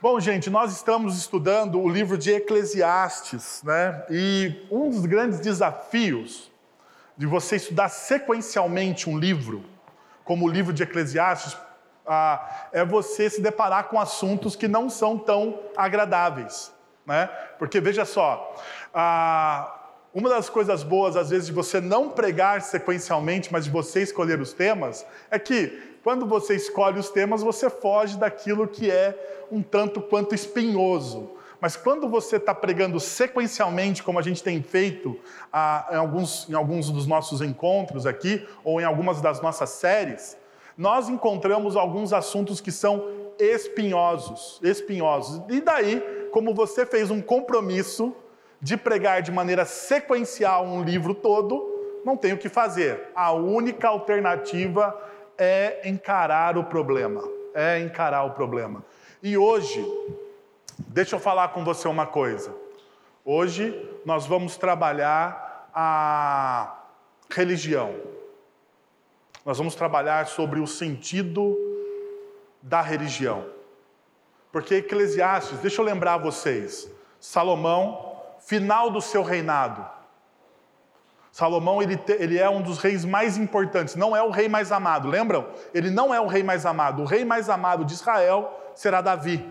Bom, gente, nós estamos estudando o livro de Eclesiastes, né? E um dos grandes desafios de você estudar sequencialmente um livro, como o livro de Eclesiastes, ah, é você se deparar com assuntos que não são tão agradáveis, né? Porque veja só, ah, uma das coisas boas, às vezes, de você não pregar sequencialmente, mas de você escolher os temas, é que quando você escolhe os temas, você foge daquilo que é um tanto quanto espinhoso. Mas quando você está pregando sequencialmente, como a gente tem feito ah, em, alguns, em alguns dos nossos encontros aqui, ou em algumas das nossas séries, nós encontramos alguns assuntos que são espinhosos, espinhosos. E daí, como você fez um compromisso de pregar de maneira sequencial um livro todo, não tem o que fazer. A única alternativa é encarar o problema. É encarar o problema. E hoje, deixa eu falar com você uma coisa. Hoje nós vamos trabalhar a religião. Nós vamos trabalhar sobre o sentido da religião. Porque Eclesiastes, deixa eu lembrar vocês, Salomão, final do seu reinado, Salomão ele, ele é um dos reis mais importantes, não é o rei mais amado, lembram? Ele não é o rei mais amado. O rei mais amado de Israel será Davi.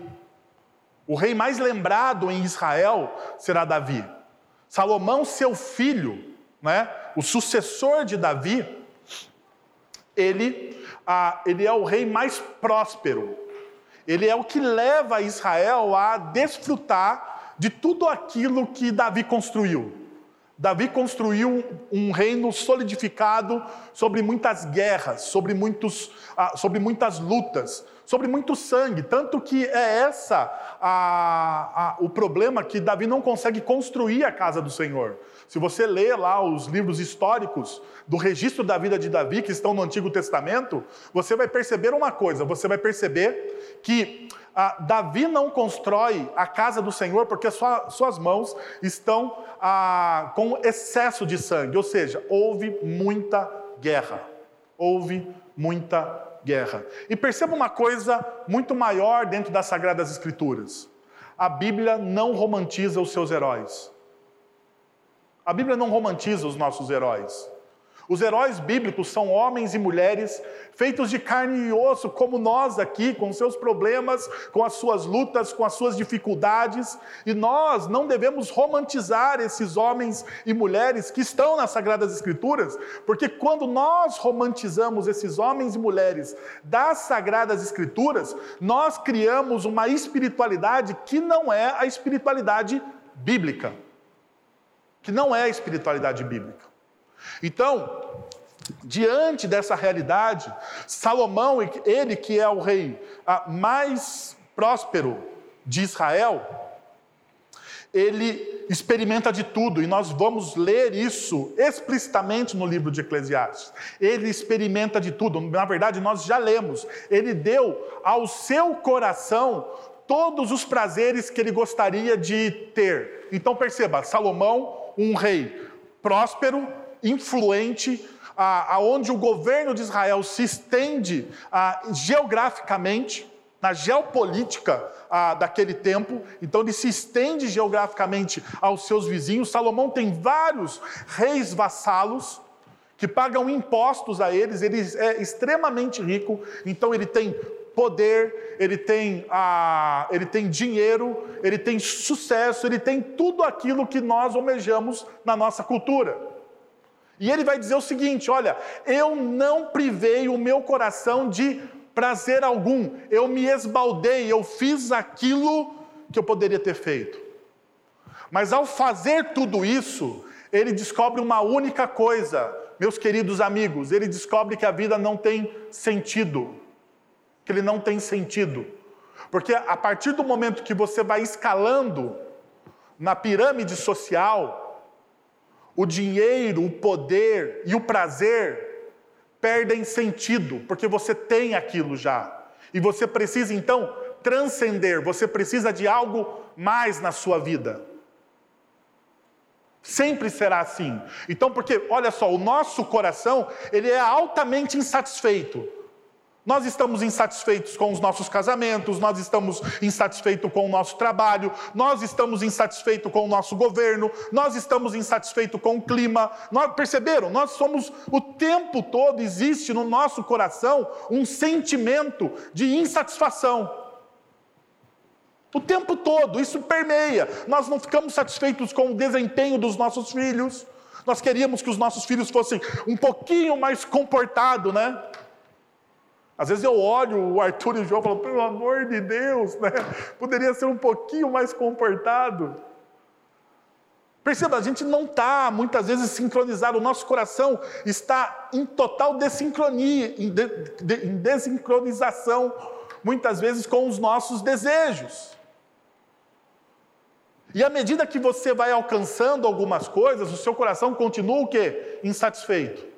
O rei mais lembrado em Israel será Davi. Salomão, seu filho, né, o sucessor de Davi, ele, ah, ele é o rei mais próspero. Ele é o que leva Israel a desfrutar de tudo aquilo que Davi construiu. Davi construiu um reino solidificado sobre muitas guerras, sobre, muitos, ah, sobre muitas lutas, sobre muito sangue. Tanto que é essa a, a, o problema que Davi não consegue construir a casa do Senhor. Se você lê lá os livros históricos do registro da vida de Davi, que estão no Antigo Testamento, você vai perceber uma coisa: você vai perceber que ah, Davi não constrói a casa do Senhor porque sua, suas mãos estão ah, com excesso de sangue, ou seja, houve muita guerra. Houve muita guerra. E perceba uma coisa muito maior dentro das Sagradas Escrituras: a Bíblia não romantiza os seus heróis. A Bíblia não romantiza os nossos heróis. Os heróis bíblicos são homens e mulheres feitos de carne e osso, como nós aqui, com seus problemas, com as suas lutas, com as suas dificuldades, e nós não devemos romantizar esses homens e mulheres que estão nas Sagradas Escrituras, porque quando nós romantizamos esses homens e mulheres das Sagradas Escrituras, nós criamos uma espiritualidade que não é a espiritualidade bíblica. Que não é a espiritualidade bíblica. Então, diante dessa realidade, Salomão, ele que é o rei mais próspero de Israel, ele experimenta de tudo, e nós vamos ler isso explicitamente no livro de Eclesiastes. Ele experimenta de tudo, na verdade, nós já lemos. Ele deu ao seu coração todos os prazeres que ele gostaria de ter. Então perceba, Salomão, um rei próspero, influente, aonde o governo de Israel se estende geograficamente, na geopolítica daquele tempo, então ele se estende geograficamente aos seus vizinhos. Salomão tem vários reis vassalos que pagam impostos a eles, ele é extremamente rico, então ele tem poder, ele tem, ele tem dinheiro, ele tem sucesso, ele tem tudo aquilo que nós almejamos na nossa cultura. E ele vai dizer o seguinte: olha, eu não privei o meu coração de prazer algum, eu me esbaldei, eu fiz aquilo que eu poderia ter feito. Mas ao fazer tudo isso, ele descobre uma única coisa, meus queridos amigos, ele descobre que a vida não tem sentido. Que ele não tem sentido. Porque a partir do momento que você vai escalando na pirâmide social, o dinheiro, o poder e o prazer perdem sentido, porque você tem aquilo já. E você precisa então transcender, você precisa de algo mais na sua vida. Sempre será assim. Então, porque olha só, o nosso coração, ele é altamente insatisfeito. Nós estamos insatisfeitos com os nossos casamentos, nós estamos insatisfeitos com o nosso trabalho, nós estamos insatisfeitos com o nosso governo, nós estamos insatisfeitos com o clima. Nós, perceberam? Nós somos, o tempo todo existe no nosso coração um sentimento de insatisfação. O tempo todo, isso permeia. Nós não ficamos satisfeitos com o desempenho dos nossos filhos. Nós queríamos que os nossos filhos fossem um pouquinho mais comportados, né? Às vezes eu olho o Arthur e o João e falo, pelo amor de Deus, né? Poderia ser um pouquinho mais comportado. Perceba, a gente não está muitas vezes sincronizado, o nosso coração está em total desincronia, em, de, de, em desincronização, muitas vezes com os nossos desejos. E à medida que você vai alcançando algumas coisas, o seu coração continua o quê? Insatisfeito.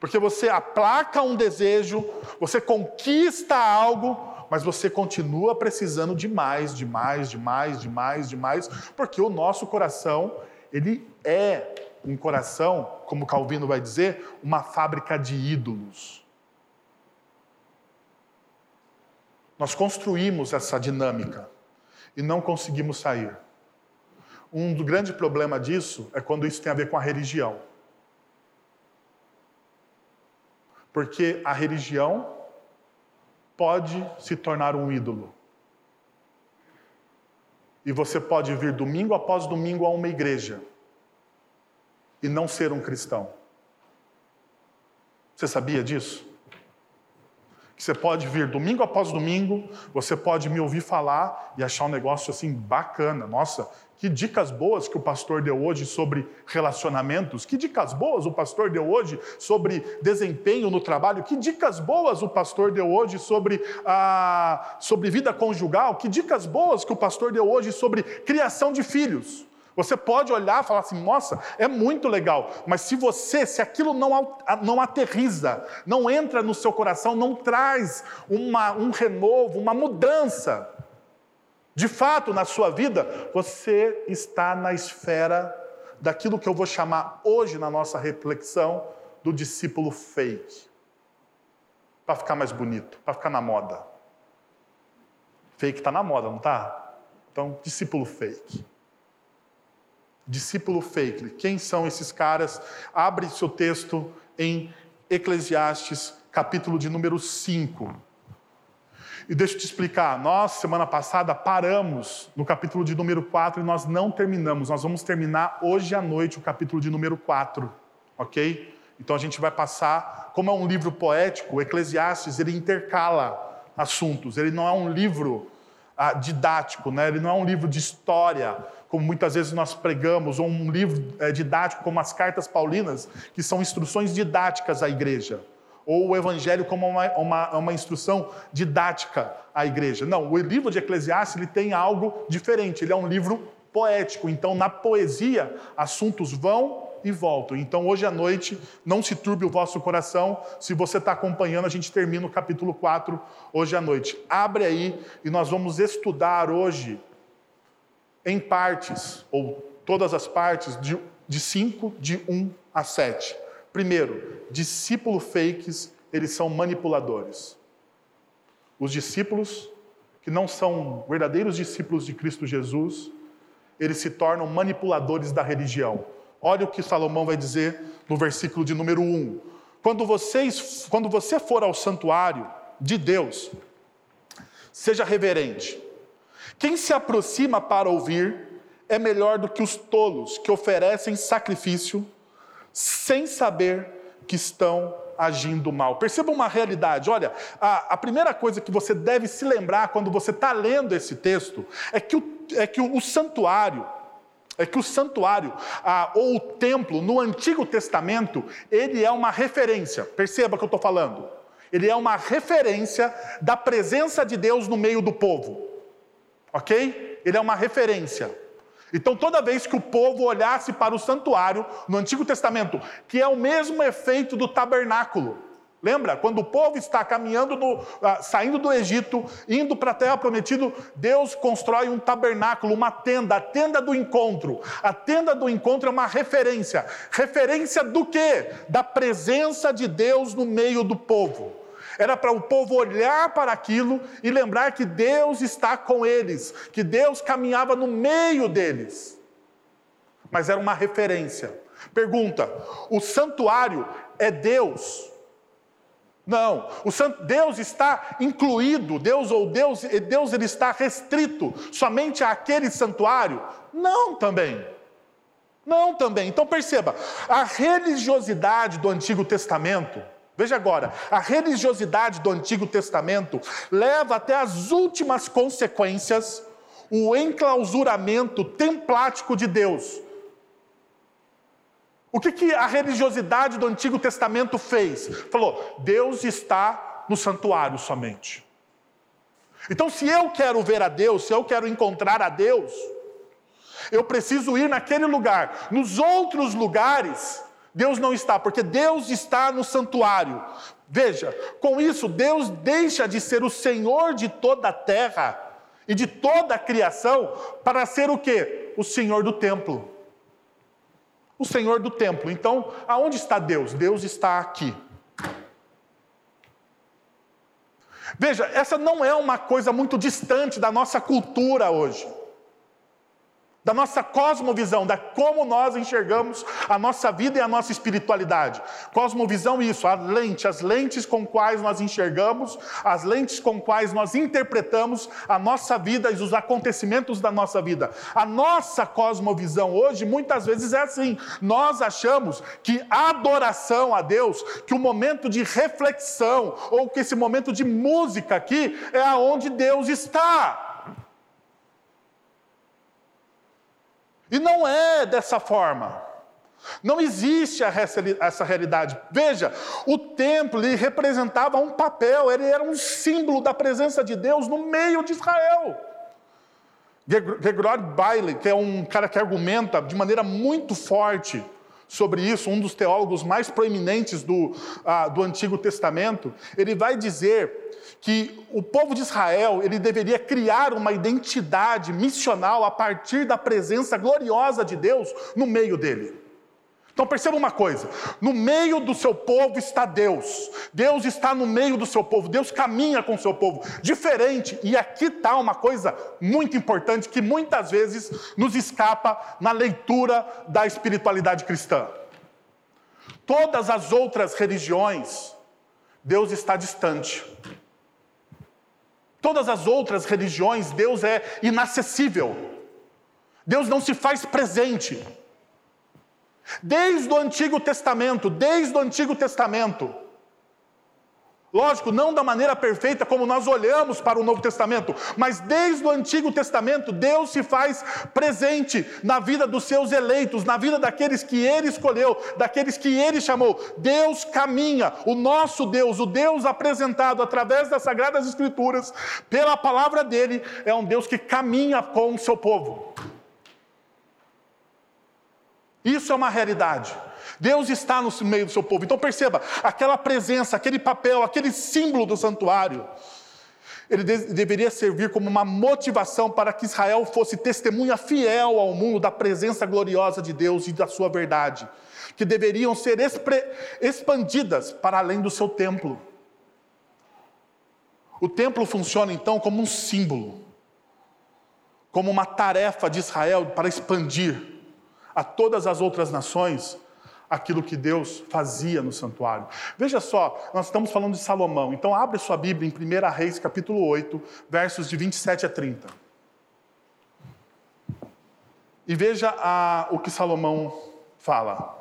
Porque você aplaca um desejo, você conquista algo, mas você continua precisando de mais, de mais, de mais, de mais, de mais, porque o nosso coração, ele é um coração, como Calvino vai dizer, uma fábrica de ídolos. Nós construímos essa dinâmica e não conseguimos sair. Um grande problema disso é quando isso tem a ver com a religião. Porque a religião pode se tornar um ídolo. E você pode vir domingo após domingo a uma igreja e não ser um cristão. Você sabia disso? Que você pode vir domingo após domingo, você pode me ouvir falar e achar um negócio assim bacana. Nossa, que dicas boas que o pastor deu hoje sobre relacionamentos, que dicas boas o pastor deu hoje sobre desempenho no trabalho, que dicas boas o pastor deu hoje sobre, a, sobre vida conjugal, que dicas boas que o pastor deu hoje sobre criação de filhos. Você pode olhar e falar assim, nossa, é muito legal, mas se você, se aquilo não, não aterriza, não entra no seu coração, não traz uma, um renovo, uma mudança, de fato, na sua vida, você está na esfera daquilo que eu vou chamar hoje na nossa reflexão do discípulo fake. Para ficar mais bonito, para ficar na moda. Fake está na moda, não está? Então, discípulo fake. Discípulo fake. Quem são esses caras? Abre seu texto em Eclesiastes, capítulo de número 5. E deixa eu te explicar, nós, semana passada, paramos no capítulo de número 4 e nós não terminamos. Nós vamos terminar hoje à noite o capítulo de número 4, ok? Então a gente vai passar, como é um livro poético, o Eclesiastes, ele intercala assuntos, ele não é um livro ah, didático, né? ele não é um livro de história, como muitas vezes nós pregamos, ou um livro é, didático como as cartas paulinas, que são instruções didáticas à igreja ou o evangelho como uma, uma, uma instrução didática à igreja. Não, o livro de Eclesiastes ele tem algo diferente, ele é um livro poético. Então, na poesia, assuntos vão e voltam. Então, hoje à noite, não se turbe o vosso coração. Se você está acompanhando, a gente termina o capítulo 4 hoje à noite. Abre aí e nós vamos estudar hoje em partes, ou todas as partes, de, de 5, de 1 a 7. Primeiro, discípulos fakes, eles são manipuladores. Os discípulos que não são verdadeiros discípulos de Cristo Jesus, eles se tornam manipuladores da religião. Olha o que Salomão vai dizer no versículo de número 1. Quando, vocês, quando você for ao santuário de Deus, seja reverente. Quem se aproxima para ouvir é melhor do que os tolos que oferecem sacrifício sem saber que estão agindo mal. Perceba uma realidade. Olha, a, a primeira coisa que você deve se lembrar quando você está lendo esse texto é que o, é que o, o santuário, é que o santuário ou o templo no Antigo Testamento, ele é uma referência. Perceba o que eu estou falando. Ele é uma referência da presença de Deus no meio do povo. Ok? Ele é uma referência. Então, toda vez que o povo olhasse para o santuário no Antigo Testamento, que é o mesmo efeito do tabernáculo, lembra? Quando o povo está caminhando, no, ah, saindo do Egito, indo para a terra prometida, Deus constrói um tabernáculo, uma tenda, a tenda do encontro. A tenda do encontro é uma referência. Referência do quê? Da presença de Deus no meio do povo. Era para o povo olhar para aquilo e lembrar que Deus está com eles, que Deus caminhava no meio deles. Mas era uma referência. Pergunta: o santuário é Deus? Não, o santo Deus está incluído, Deus ou Deus, Deus ele está restrito somente àquele santuário? Não também. Não também. Então perceba, a religiosidade do Antigo Testamento, veja agora, a religiosidade do Antigo Testamento leva até as últimas consequências o enclausuramento templático de Deus. O que, que a religiosidade do Antigo Testamento fez? Falou: Deus está no santuário somente. Então, se eu quero ver a Deus, se eu quero encontrar a Deus, eu preciso ir naquele lugar. Nos outros lugares, Deus não está, porque Deus está no santuário. Veja, com isso, Deus deixa de ser o Senhor de toda a terra e de toda a criação para ser o que? O Senhor do templo. O Senhor do templo. Então, aonde está Deus? Deus está aqui. Veja, essa não é uma coisa muito distante da nossa cultura hoje da nossa cosmovisão, da como nós enxergamos a nossa vida e a nossa espiritualidade. Cosmovisão, isso, a lente, as lentes com quais nós enxergamos, as lentes com quais nós interpretamos a nossa vida e os acontecimentos da nossa vida. A nossa cosmovisão hoje, muitas vezes, é assim: nós achamos que a adoração a Deus, que o momento de reflexão, ou que esse momento de música aqui, é aonde Deus está. E não é dessa forma. Não existe essa realidade. Veja, o templo representava um papel, ele era um símbolo da presença de Deus no meio de Israel. Gregory Bailey, que é um cara que argumenta de maneira muito forte sobre isso, um dos teólogos mais proeminentes do, uh, do Antigo Testamento, ele vai dizer que o povo de Israel ele deveria criar uma identidade missional a partir da presença gloriosa de Deus no meio dele. Então perceba uma coisa: no meio do seu povo está Deus, Deus está no meio do seu povo, Deus caminha com o seu povo, diferente, e aqui está uma coisa muito importante que muitas vezes nos escapa na leitura da espiritualidade cristã. Todas as outras religiões, Deus está distante. Todas as outras religiões, Deus é inacessível. Deus não se faz presente. Desde o Antigo Testamento, desde o Antigo Testamento, Lógico, não da maneira perfeita como nós olhamos para o Novo Testamento, mas desde o Antigo Testamento, Deus se faz presente na vida dos seus eleitos, na vida daqueles que Ele escolheu, daqueles que Ele chamou. Deus caminha, o nosso Deus, o Deus apresentado através das Sagradas Escrituras, pela palavra dele, é um Deus que caminha com o seu povo. Isso é uma realidade. Deus está no meio do seu povo. Então perceba, aquela presença, aquele papel, aquele símbolo do santuário, ele de deveria servir como uma motivação para que Israel fosse testemunha fiel ao mundo da presença gloriosa de Deus e da sua verdade, que deveriam ser expandidas para além do seu templo. O templo funciona então como um símbolo, como uma tarefa de Israel para expandir a todas as outras nações aquilo que Deus fazia no santuário. Veja só, nós estamos falando de Salomão, então abre sua Bíblia em 1 Reis, capítulo 8, versos de 27 a 30. E veja a, o que Salomão fala.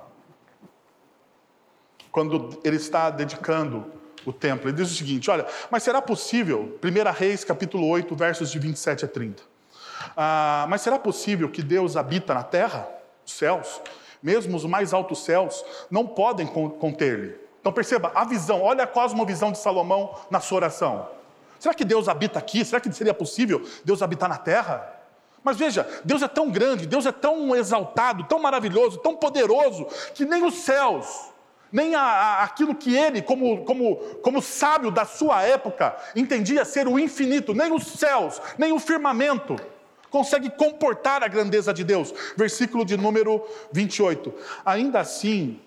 Quando ele está dedicando o templo, ele diz o seguinte: olha, mas será possível, 1 Reis, capítulo 8, versos de 27 a 30. Ah, mas será possível que Deus habita na terra, os céus? mesmo os mais altos céus, não podem conter-lhe. Então perceba, a visão, olha a cosmovisão de Salomão na sua oração. Será que Deus habita aqui? Será que seria possível Deus habitar na terra? Mas veja, Deus é tão grande, Deus é tão exaltado, tão maravilhoso, tão poderoso, que nem os céus, nem a, a, aquilo que ele, como, como, como sábio da sua época, entendia ser o infinito, nem os céus, nem o firmamento, consegue comportar a grandeza de Deus. Versículo de número 28. Ainda assim,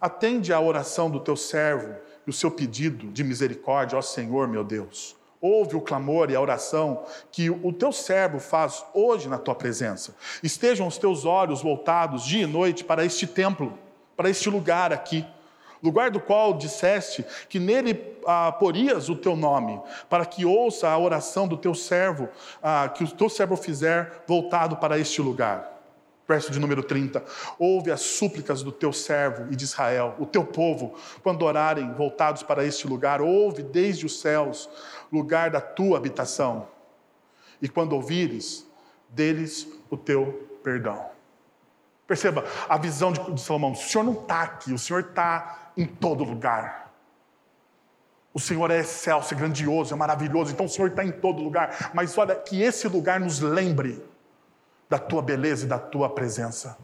atende à oração do teu servo e o seu pedido de misericórdia, ó Senhor meu Deus. Ouve o clamor e a oração que o teu servo faz hoje na tua presença. Estejam os teus olhos voltados dia e noite para este templo, para este lugar aqui, lugar do qual disseste que nele ah, porias o teu nome, para que ouça a oração do teu servo, ah, que o teu servo fizer voltado para este lugar. Verso de número 30. Ouve as súplicas do teu servo e de Israel, o teu povo, quando orarem voltados para este lugar. Ouve desde os céus, lugar da tua habitação. E quando ouvires, deles o teu perdão. Perceba a visão de, de Salomão: o Senhor não está aqui, o Senhor está em todo lugar. O Senhor é excelso, é grandioso, é maravilhoso, então o Senhor está em todo lugar. Mas olha, que esse lugar nos lembre da tua beleza e da tua presença.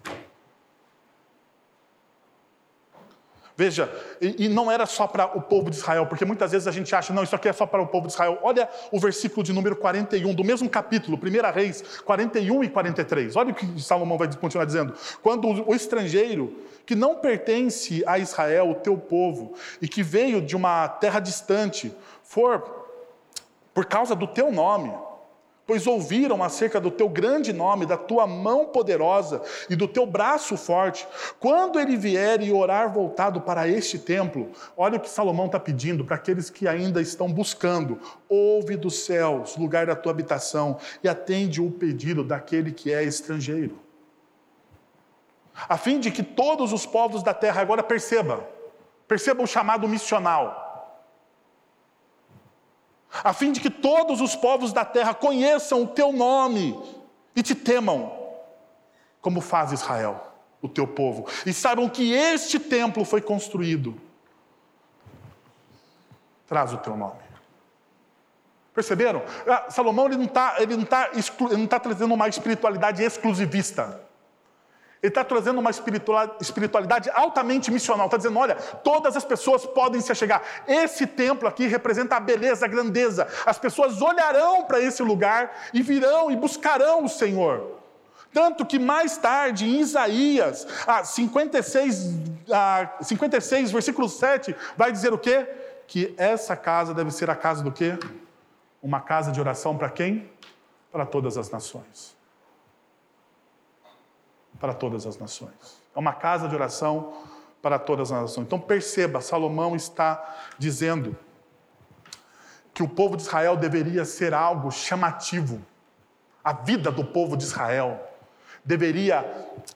Veja, e, não era só para o povo de Israel, porque muitas vezes a gente acha, não, isso aqui é só para o povo de Israel. Olha o versículo de número 41, do mesmo capítulo, 1 Reis 41 e 43. Olha o que Salomão vai continuar dizendo. Quando o estrangeiro que não pertence a Israel, o teu povo, e que veio de uma terra distante, for por causa do teu nome, pois ouviram acerca do teu grande nome, da tua mão poderosa e do teu braço forte. Quando ele vier e orar voltado para este templo, olha o que Salomão está pedindo para aqueles que ainda estão buscando: ouve dos céus, lugar da tua habitação, e atende o pedido daquele que é estrangeiro. A fim de que todos os povos da terra agora percebam, percebam o chamado missional a fim de que todos os povos da terra conheçam o teu nome e te temam, como faz Israel, o teu povo, e saibam que este templo foi construído. Traz o teu nome. Perceberam? Ah, Salomão ele não está tá, tá, tá trazendo uma espiritualidade exclusivista. Ele está trazendo uma espiritualidade altamente missional. Está dizendo: olha, todas as pessoas podem se achegar. Esse templo aqui representa a beleza, a grandeza. As pessoas olharão para esse lugar e virão e buscarão o Senhor. Tanto que mais tarde, em Isaías, 56, 56, versículo 7, vai dizer o quê? Que essa casa deve ser a casa do quê? Uma casa de oração para quem? Para todas as nações para todas as nações. É uma casa de oração para todas as nações. Então perceba, Salomão está dizendo que o povo de Israel deveria ser algo chamativo. A vida do povo de Israel deveria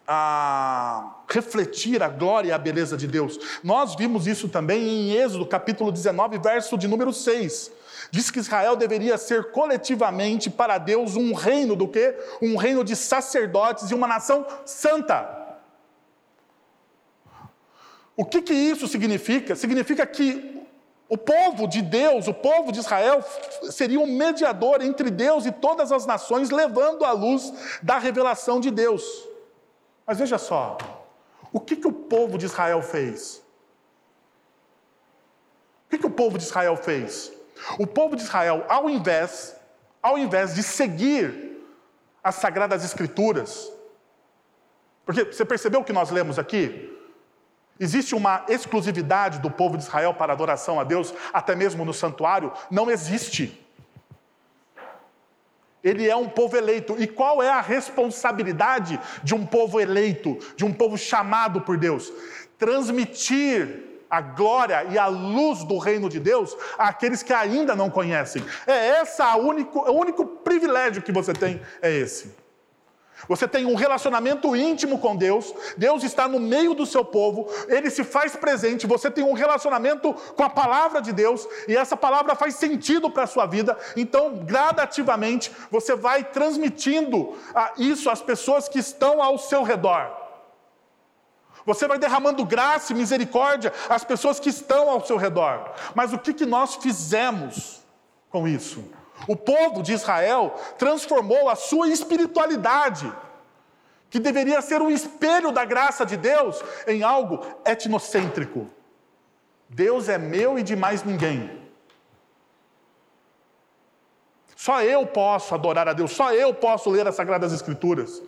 ah, refletir a glória e a beleza de Deus. Nós vimos isso também em Êxodo, capítulo 19, verso de número 6 Diz que Israel deveria ser coletivamente para Deus um reino do quê? Um reino de sacerdotes e uma nação santa. O que, que isso significa? Significa que o povo de Deus, o povo de Israel, seria um mediador entre Deus e todas as nações, levando a luz da revelação de Deus. Mas veja só, o que, que o povo de Israel fez? O que, que o povo de Israel fez? O povo de Israel, ao invés, ao invés de seguir as sagradas escrituras, porque você percebeu o que nós lemos aqui? Existe uma exclusividade do povo de Israel para adoração a Deus, até mesmo no santuário? Não existe. Ele é um povo eleito. E qual é a responsabilidade de um povo eleito, de um povo chamado por Deus? Transmitir a glória e a luz do reino de Deus àqueles que ainda não conhecem. É essa único, o único privilégio que você tem é esse. Você tem um relacionamento íntimo com Deus, Deus está no meio do seu povo, ele se faz presente, você tem um relacionamento com a palavra de Deus, e essa palavra faz sentido para a sua vida, então, gradativamente, você vai transmitindo ah, isso às pessoas que estão ao seu redor. Você vai derramando graça e misericórdia às pessoas que estão ao seu redor. Mas o que, que nós fizemos com isso? O povo de Israel transformou a sua espiritualidade, que deveria ser um espelho da graça de Deus, em algo etnocêntrico. Deus é meu e de mais ninguém. Só eu posso adorar a Deus, só eu posso ler as Sagradas Escrituras.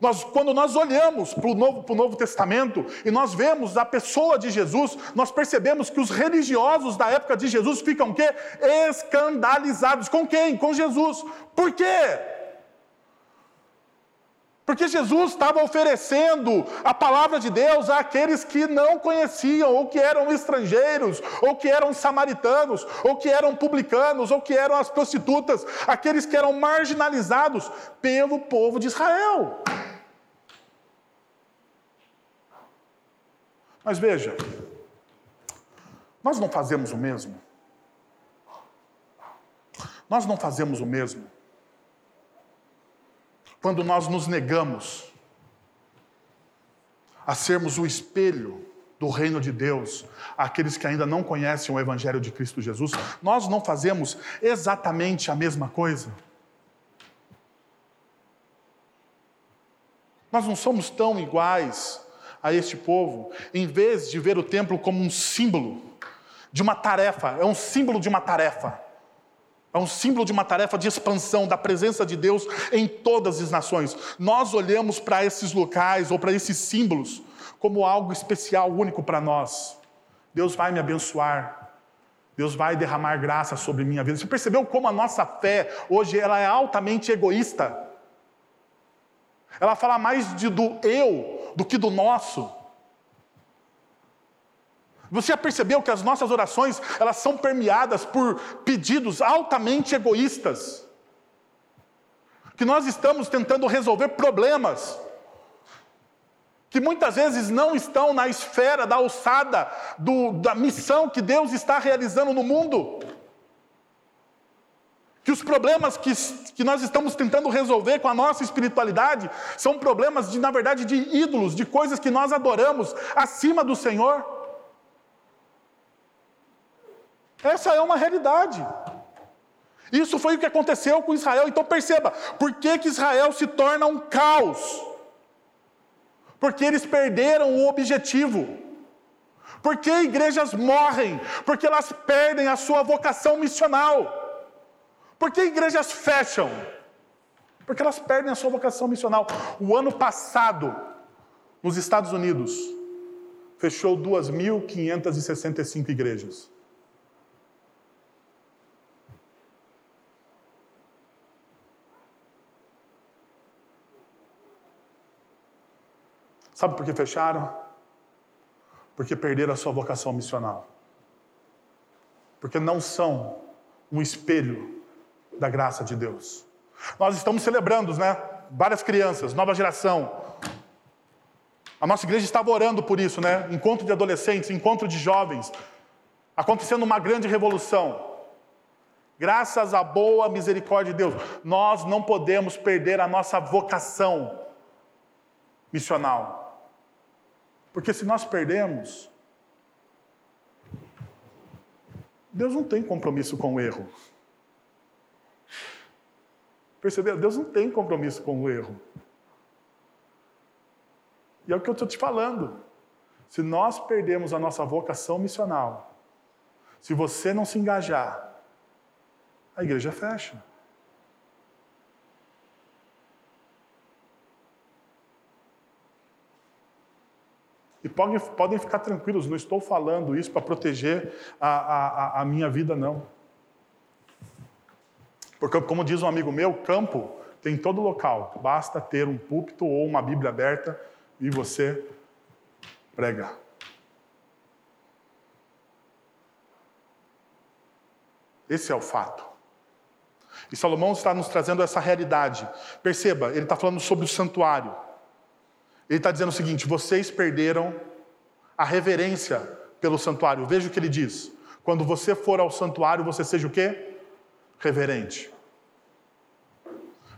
Nós, quando nós olhamos para o Novo, Novo Testamento e nós vemos a pessoa de Jesus, nós percebemos que os religiosos da época de Jesus ficam quê? Escandalizados. Com quem? Com Jesus. Por quê? Porque Jesus estava oferecendo a palavra de Deus àqueles que não conheciam, ou que eram estrangeiros, ou que eram samaritanos, ou que eram publicanos, ou que eram as prostitutas, aqueles que eram marginalizados pelo povo de Israel. Mas veja, nós não fazemos o mesmo. Nós não fazemos o mesmo quando nós nos negamos a sermos o espelho do reino de Deus àqueles que ainda não conhecem o Evangelho de Cristo Jesus, nós não fazemos exatamente a mesma coisa. Nós não somos tão iguais a este povo, em vez de ver o templo como um símbolo de uma tarefa, é um símbolo de uma tarefa. É um símbolo de uma tarefa de expansão da presença de Deus em todas as nações. Nós olhamos para esses locais ou para esses símbolos como algo especial, único para nós. Deus vai me abençoar. Deus vai derramar graça sobre minha vida. Você percebeu como a nossa fé hoje ela é altamente egoísta? Ela fala mais de, do eu do que do nosso. Você já percebeu que as nossas orações, elas são permeadas por pedidos altamente egoístas? Que nós estamos tentando resolver problemas que muitas vezes não estão na esfera da alçada do, da missão que Deus está realizando no mundo. Que os problemas que, que nós estamos tentando resolver com a nossa espiritualidade são problemas, de, na verdade, de ídolos, de coisas que nós adoramos acima do Senhor. Essa é uma realidade. Isso foi o que aconteceu com Israel. Então perceba, por que, que Israel se torna um caos? Porque eles perderam o objetivo. Porque igrejas morrem? Porque elas perdem a sua vocação missional. Por que igrejas fecham? Porque elas perdem a sua vocação missional. O ano passado, nos Estados Unidos, fechou 2.565 igrejas. Sabe por que fecharam? Porque perderam a sua vocação missional. Porque não são um espelho da graça de Deus. Nós estamos celebrando, né? Várias crianças, nova geração. A nossa igreja estava orando por isso, né? Encontro de adolescentes, encontro de jovens. Acontecendo uma grande revolução. Graças à boa misericórdia de Deus, nós não podemos perder a nossa vocação missional. Porque se nós perdemos, Deus não tem compromisso com o erro. Percebeu? Deus não tem compromisso com o erro. E é o que eu estou te falando. Se nós perdemos a nossa vocação missional, se você não se engajar, a igreja fecha. Podem, podem ficar tranquilos, não estou falando isso para proteger a, a, a minha vida, não. Porque, como diz um amigo meu, campo tem em todo local. Basta ter um púlpito ou uma Bíblia aberta e você prega. Esse é o fato. E Salomão está nos trazendo essa realidade. Perceba, ele está falando sobre o santuário. Ele está dizendo o seguinte: vocês perderam a reverência pelo santuário. Veja o que ele diz. Quando você for ao santuário, você seja o quê? Reverente.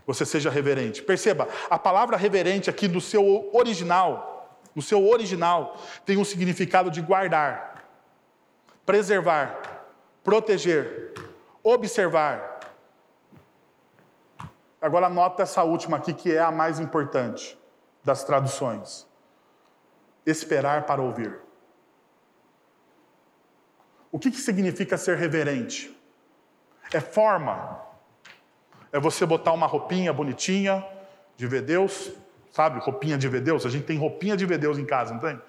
Você seja reverente. Perceba, a palavra reverente aqui do seu original, no seu original, tem um significado de guardar, preservar, proteger, observar. Agora nota essa última aqui que é a mais importante das traduções. Esperar para ouvir. O que, que significa ser reverente? É forma. É você botar uma roupinha bonitinha de ver Deus, sabe? Roupinha de ver Deus. A gente tem roupinha de ver Deus em casa, não tem?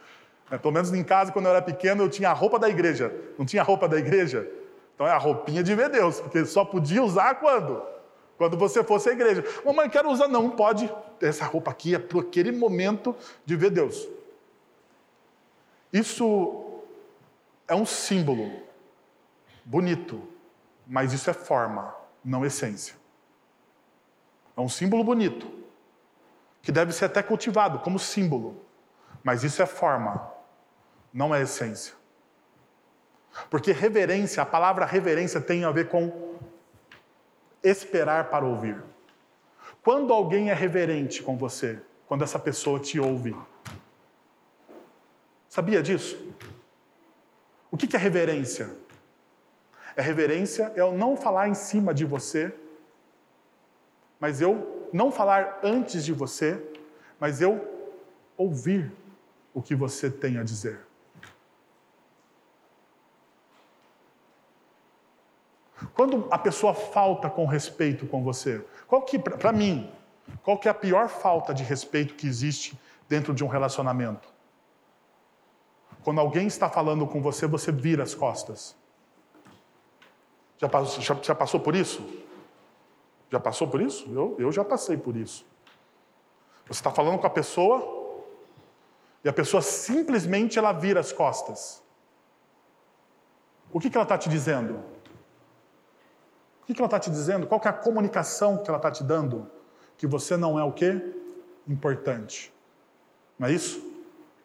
É, pelo menos em casa, quando eu era pequeno, eu tinha a roupa da igreja. Não tinha a roupa da igreja? Então é a roupinha de ver Deus, porque só podia usar quando? Quando você fosse à igreja. Mamãe, quero usar. Não, pode. Essa roupa aqui é para aquele momento de ver Deus. Isso é um símbolo bonito, mas isso é forma, não essência. É um símbolo bonito, que deve ser até cultivado como símbolo, mas isso é forma, não é essência. Porque reverência, a palavra reverência tem a ver com esperar para ouvir. Quando alguém é reverente com você, quando essa pessoa te ouve. Sabia disso? O que é reverência? É reverência é eu não falar em cima de você, mas eu não falar antes de você, mas eu ouvir o que você tem a dizer. Quando a pessoa falta com respeito com você, qual que, para mim, qual que é a pior falta de respeito que existe dentro de um relacionamento? Quando alguém está falando com você, você vira as costas. Já passou, já, já passou por isso? Já passou por isso? Eu, eu já passei por isso. Você está falando com a pessoa e a pessoa simplesmente ela vira as costas. O que, que ela está te dizendo? Que, que ela está te dizendo? Qual é a comunicação que ela está te dando? Que você não é o quê? Importante. Não é isso?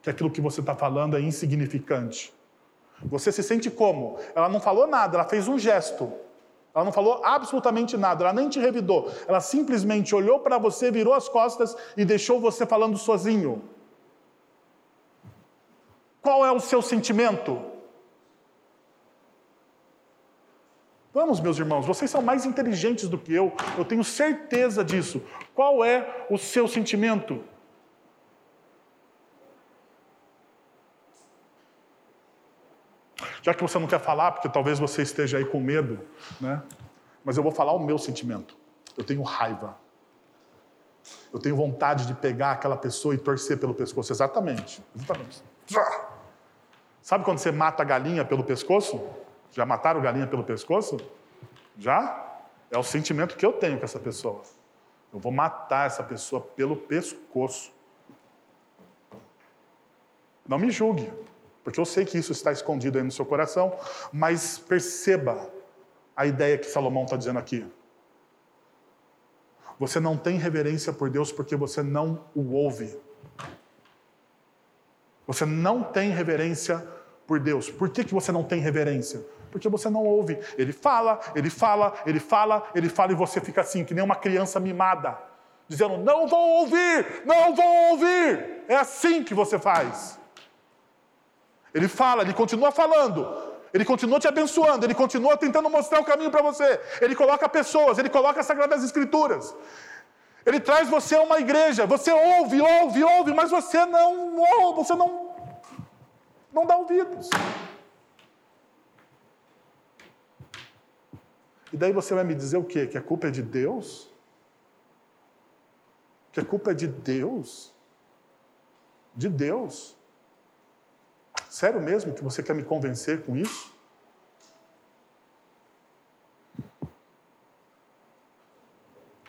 Que aquilo que você está falando é insignificante. Você se sente como? Ela não falou nada, ela fez um gesto. Ela não falou absolutamente nada, ela nem te revidou. Ela simplesmente olhou para você, virou as costas e deixou você falando sozinho. Qual é o seu sentimento? Vamos, meus irmãos, vocês são mais inteligentes do que eu, eu tenho certeza disso. Qual é o seu sentimento? Já que você não quer falar, porque talvez você esteja aí com medo, né? Mas eu vou falar o meu sentimento. Eu tenho raiva. Eu tenho vontade de pegar aquela pessoa e torcer pelo pescoço. Exatamente. Exatamente. Sabe quando você mata a galinha pelo pescoço? Já mataram galinha pelo pescoço? Já? É o sentimento que eu tenho com essa pessoa. Eu vou matar essa pessoa pelo pescoço. Não me julgue, porque eu sei que isso está escondido aí no seu coração, mas perceba a ideia que Salomão está dizendo aqui. Você não tem reverência por Deus porque você não o ouve. Você não tem reverência por Deus. Por que, que você não tem reverência? Porque você não ouve. Ele fala, ele fala, ele fala, ele fala e você fica assim, que nem uma criança mimada, dizendo: Não vou ouvir, não vou ouvir. É assim que você faz. Ele fala, ele continua falando, ele continua te abençoando, ele continua tentando mostrar o caminho para você. Ele coloca pessoas, ele coloca as Sagradas Escrituras. Ele traz você a uma igreja, você ouve, ouve, ouve, mas você não ouve, você não, não dá ouvidos. E daí você vai me dizer o quê? Que a culpa é de Deus? Que a culpa é de Deus? De Deus? Sério mesmo que você quer me convencer com isso?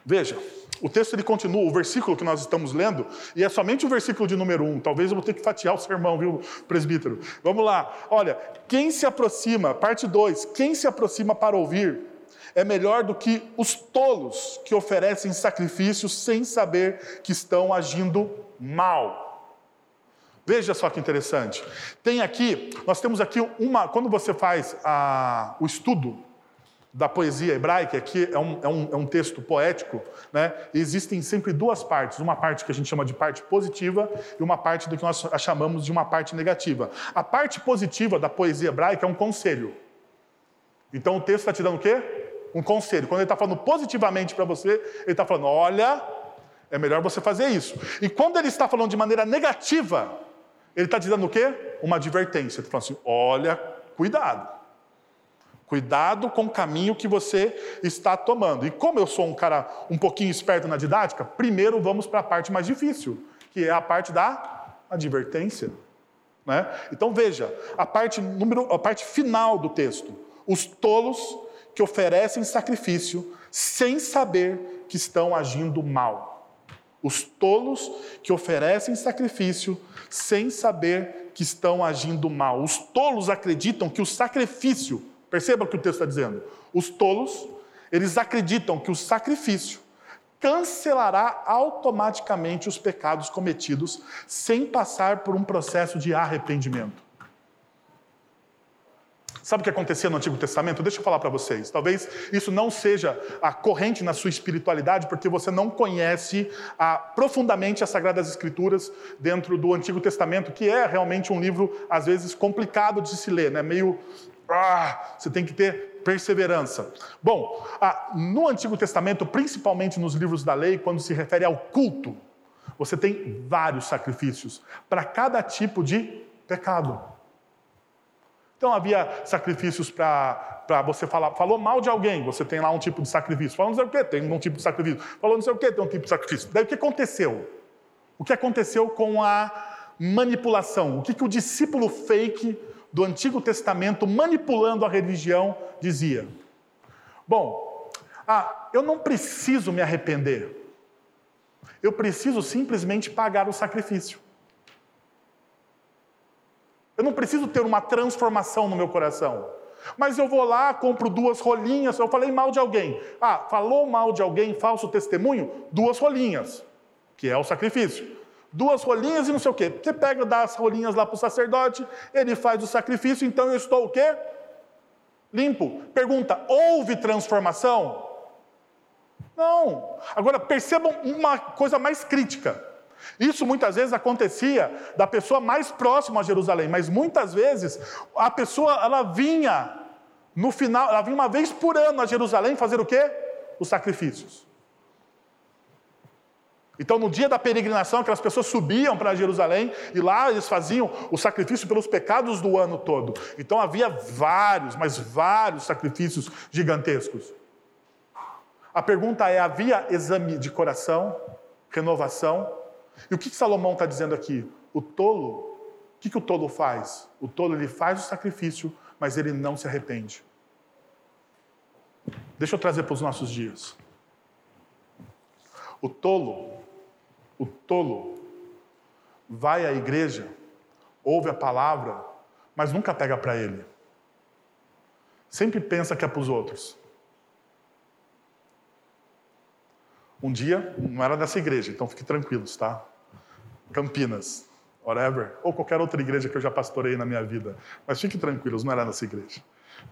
Veja, o texto ele continua, o versículo que nós estamos lendo, e é somente o versículo de número um. Talvez eu vou ter que fatiar o sermão, viu, presbítero? Vamos lá. Olha, quem se aproxima, parte 2, quem se aproxima para ouvir, é melhor do que os tolos que oferecem sacrifícios sem saber que estão agindo mal. Veja só que interessante. Tem aqui, nós temos aqui uma. Quando você faz a, o estudo da poesia hebraica, aqui é um, é um, é um texto poético, né? existem sempre duas partes. Uma parte que a gente chama de parte positiva e uma parte do que nós chamamos de uma parte negativa. A parte positiva da poesia hebraica é um conselho. Então o texto está te dando o quê? Um conselho. Quando ele está falando positivamente para você, ele está falando: olha, é melhor você fazer isso. E quando ele está falando de maneira negativa, ele está dando o quê? Uma advertência. Ele está falando assim: olha, cuidado. Cuidado com o caminho que você está tomando. E como eu sou um cara um pouquinho esperto na didática, primeiro vamos para a parte mais difícil, que é a parte da advertência. Né? Então veja, a parte, número, a parte final do texto. Os tolos que oferecem sacrifício sem saber que estão agindo mal. Os tolos que oferecem sacrifício sem saber que estão agindo mal. Os tolos acreditam que o sacrifício Perceba o que o texto está dizendo. Os tolos, eles acreditam que o sacrifício cancelará automaticamente os pecados cometidos sem passar por um processo de arrependimento. Sabe o que acontecia no Antigo Testamento? Deixa eu falar para vocês. Talvez isso não seja a corrente na sua espiritualidade, porque você não conhece a, profundamente as Sagradas Escrituras dentro do Antigo Testamento, que é realmente um livro, às vezes, complicado de se ler, né? meio ah, você tem que ter perseverança. Bom, ah, no Antigo Testamento, principalmente nos livros da lei, quando se refere ao culto, você tem vários sacrifícios para cada tipo de pecado. Então havia sacrifícios para você falar, falou mal de alguém, você tem lá um tipo de sacrifício. Falou não sei o que, tem um tipo de sacrifício. Falou não sei o que, tem um tipo de sacrifício. Daí o que aconteceu? O que aconteceu com a manipulação? O que, que o discípulo fake do Antigo Testamento manipulando a religião dizia: Bom, ah, eu não preciso me arrepender, eu preciso simplesmente pagar o sacrifício. Eu não preciso ter uma transformação no meu coração. Mas eu vou lá, compro duas rolinhas. Eu falei mal de alguém. Ah, falou mal de alguém, falso testemunho? Duas rolinhas, que é o sacrifício duas rolinhas e não sei o quê. Você pega, dá as rolinhas lá para o sacerdote, ele faz o sacrifício, então eu estou o quê? Limpo. Pergunta: houve transformação? Não. Agora percebam uma coisa mais crítica. Isso muitas vezes acontecia da pessoa mais próxima a Jerusalém, mas muitas vezes a pessoa ela vinha no final, ela vinha uma vez por ano a Jerusalém fazer o quê? Os sacrifícios. Então, no dia da peregrinação, aquelas pessoas subiam para Jerusalém e lá eles faziam o sacrifício pelos pecados do ano todo. Então, havia vários, mas vários sacrifícios gigantescos. A pergunta é: havia exame de coração, renovação? E o que Salomão está dizendo aqui? O tolo, o que, que o tolo faz? O tolo ele faz o sacrifício, mas ele não se arrepende. Deixa eu trazer para os nossos dias. O tolo, o tolo vai à igreja, ouve a palavra, mas nunca pega para ele. Sempre pensa que é para os outros. Um dia, não era dessa igreja, então fique tranquilos, tá? Campinas, whatever, ou qualquer outra igreja que eu já pastorei na minha vida. Mas fique tranquilos, não era nessa igreja.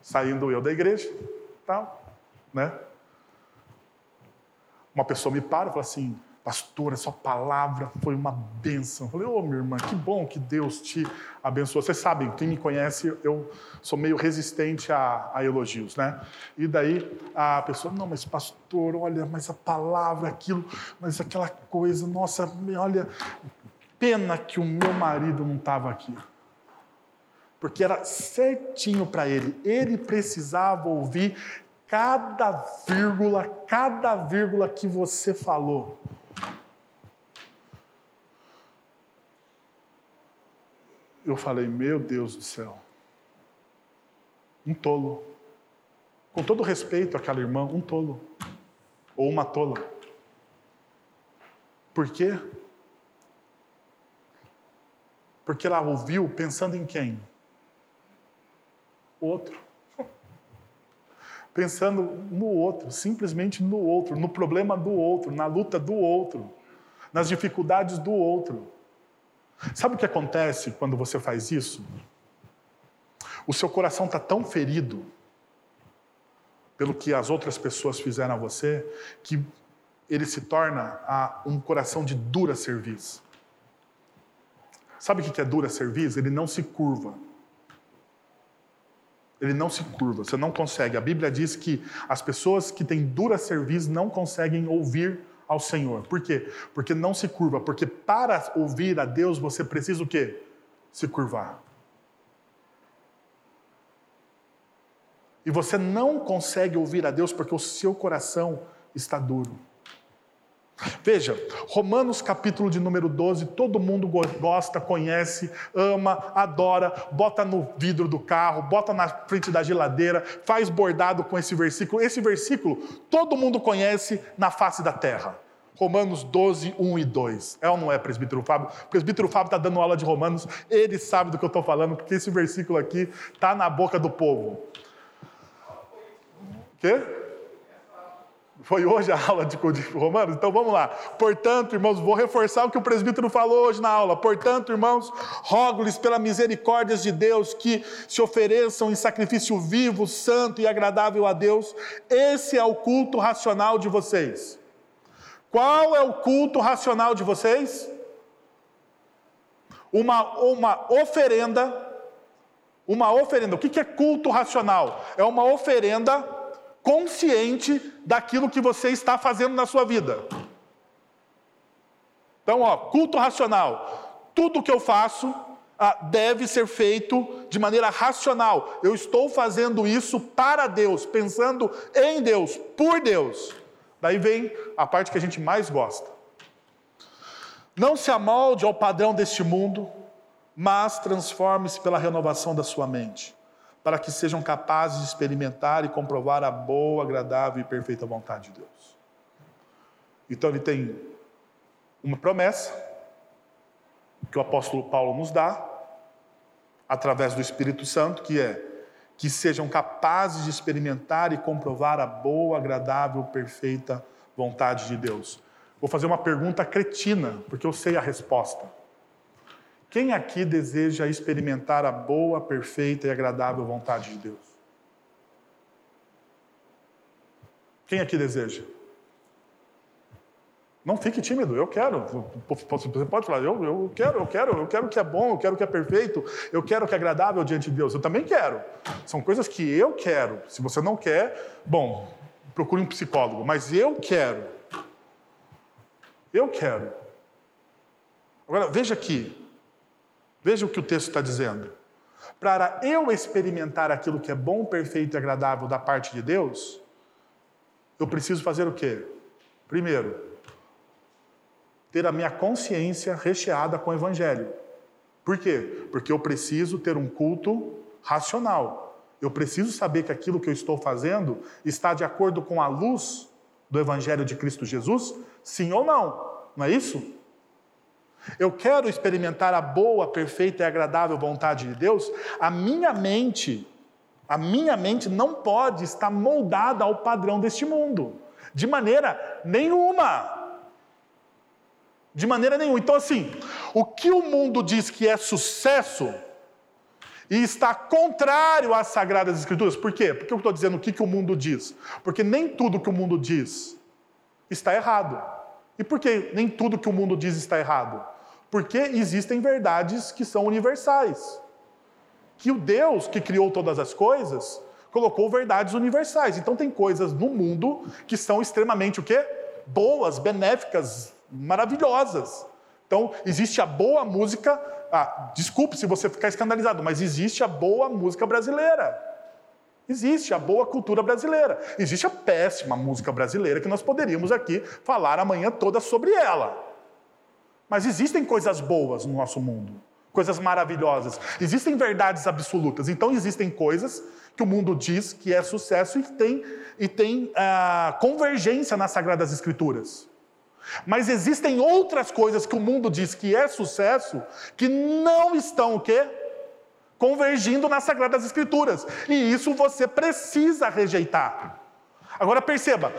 Saindo eu da igreja, tal, né? Uma pessoa me para e fala assim: Pastor, a sua palavra foi uma bênção. Eu falei, ô oh, minha irmã, que bom que Deus te abençoou. Vocês sabem, quem me conhece, eu sou meio resistente a, a, elogios, né? E daí a pessoa, não, mas pastor, olha, mas a palavra, aquilo, mas aquela coisa, nossa, olha, pena que o meu marido não estava aqui. Porque era certinho para ele, ele precisava ouvir cada vírgula, cada vírgula que você falou. Eu falei: Meu Deus do céu, um tolo. Com todo respeito àquela irmã, um tolo. Ou uma tola. Por quê? Porque ela ouviu pensando em quem? Outro. Pensando no outro, simplesmente no outro, no problema do outro, na luta do outro, nas dificuldades do outro. Sabe o que acontece quando você faz isso? O seu coração está tão ferido pelo que as outras pessoas fizeram a você que ele se torna um coração de dura serviço. Sabe o que é dura serviço? Ele não se curva. Ele não se curva, você não consegue. A Bíblia diz que as pessoas que têm dura serviço não conseguem ouvir ao Senhor. Por quê? Porque não se curva, porque para ouvir a Deus você precisa o quê? Se curvar. E você não consegue ouvir a Deus porque o seu coração está duro. Veja, Romanos capítulo de número 12, todo mundo gosta, conhece, ama, adora, bota no vidro do carro, bota na frente da geladeira, faz bordado com esse versículo. Esse versículo todo mundo conhece na face da terra. Romanos 12, 1 e 2. É ou não é, presbítero Fábio? O presbítero Fábio está dando aula de Romanos, ele sabe do que eu estou falando, porque esse versículo aqui está na boca do povo. Quê? Foi hoje a aula de, Romanos? Então vamos lá. Portanto, irmãos, vou reforçar o que o presbítero falou hoje na aula. Portanto, irmãos, rogo-lhes pela misericórdia de Deus que se ofereçam em sacrifício vivo, santo e agradável a Deus. Esse é o culto racional de vocês. Qual é o culto racional de vocês? Uma, uma oferenda. Uma oferenda. O que é culto racional? É uma oferenda consciente daquilo que você está fazendo na sua vida. Então, ó, culto racional. Tudo que eu faço ah, deve ser feito de maneira racional. Eu estou fazendo isso para Deus, pensando em Deus, por Deus. Daí vem a parte que a gente mais gosta. Não se amolde ao padrão deste mundo, mas transforme-se pela renovação da sua mente para que sejam capazes de experimentar e comprovar a boa, agradável e perfeita vontade de Deus. Então ele tem uma promessa que o apóstolo Paulo nos dá através do Espírito Santo, que é que sejam capazes de experimentar e comprovar a boa, agradável, perfeita vontade de Deus. Vou fazer uma pergunta cretina, porque eu sei a resposta. Quem aqui deseja experimentar a boa, perfeita e agradável vontade de Deus? Quem aqui deseja? Não fique tímido, eu quero. Você pode falar, eu, eu quero, eu quero, eu quero o que é bom, eu quero o que é perfeito, eu quero o que é agradável diante de Deus. Eu também quero. São coisas que eu quero. Se você não quer, bom, procure um psicólogo, mas eu quero. Eu quero. Agora, veja aqui, Veja o que o texto está dizendo. Para eu experimentar aquilo que é bom, perfeito e agradável da parte de Deus, eu preciso fazer o quê? Primeiro, ter a minha consciência recheada com o Evangelho. Por quê? Porque eu preciso ter um culto racional. Eu preciso saber que aquilo que eu estou fazendo está de acordo com a luz do Evangelho de Cristo Jesus? Sim ou não? Não é isso? Eu quero experimentar a boa, perfeita e agradável vontade de Deus, a minha mente, a minha mente não pode estar moldada ao padrão deste mundo, de maneira nenhuma. De maneira nenhuma. Então, assim, o que o mundo diz que é sucesso e está contrário às Sagradas Escrituras, por quê? Porque eu estou dizendo o que, que o mundo diz? Porque nem tudo que o mundo diz está errado. E por que nem tudo que o mundo diz está errado? Porque existem verdades que são universais. Que o Deus que criou todas as coisas colocou verdades universais. Então tem coisas no mundo que são extremamente o quê? Boas, benéficas, maravilhosas. Então existe a boa música, ah, desculpe se você ficar escandalizado, mas existe a boa música brasileira. Existe a boa cultura brasileira. Existe a péssima música brasileira que nós poderíamos aqui falar amanhã toda sobre ela. Mas existem coisas boas no nosso mundo, coisas maravilhosas. Existem verdades absolutas. Então existem coisas que o mundo diz que é sucesso e tem, e tem ah, convergência nas Sagradas Escrituras. Mas existem outras coisas que o mundo diz que é sucesso que não estão o quê? Convergindo nas Sagradas Escrituras. E isso você precisa rejeitar. Agora perceba,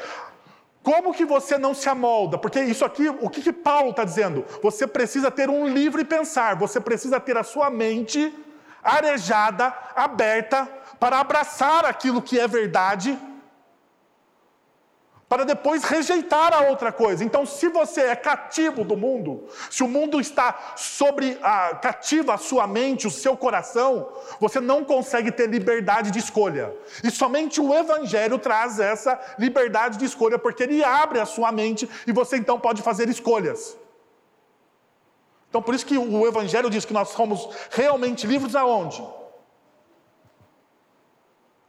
como que você não se amolda? Porque isso aqui, o que, que Paulo está dizendo? Você precisa ter um livre pensar, você precisa ter a sua mente arejada, aberta, para abraçar aquilo que é verdade para depois rejeitar a outra coisa. Então, se você é cativo do mundo, se o mundo está sobre a, cativa a sua mente, o seu coração, você não consegue ter liberdade de escolha. E somente o Evangelho traz essa liberdade de escolha, porque ele abre a sua mente e você então pode fazer escolhas. Então, por isso que o Evangelho diz que nós somos realmente livres aonde?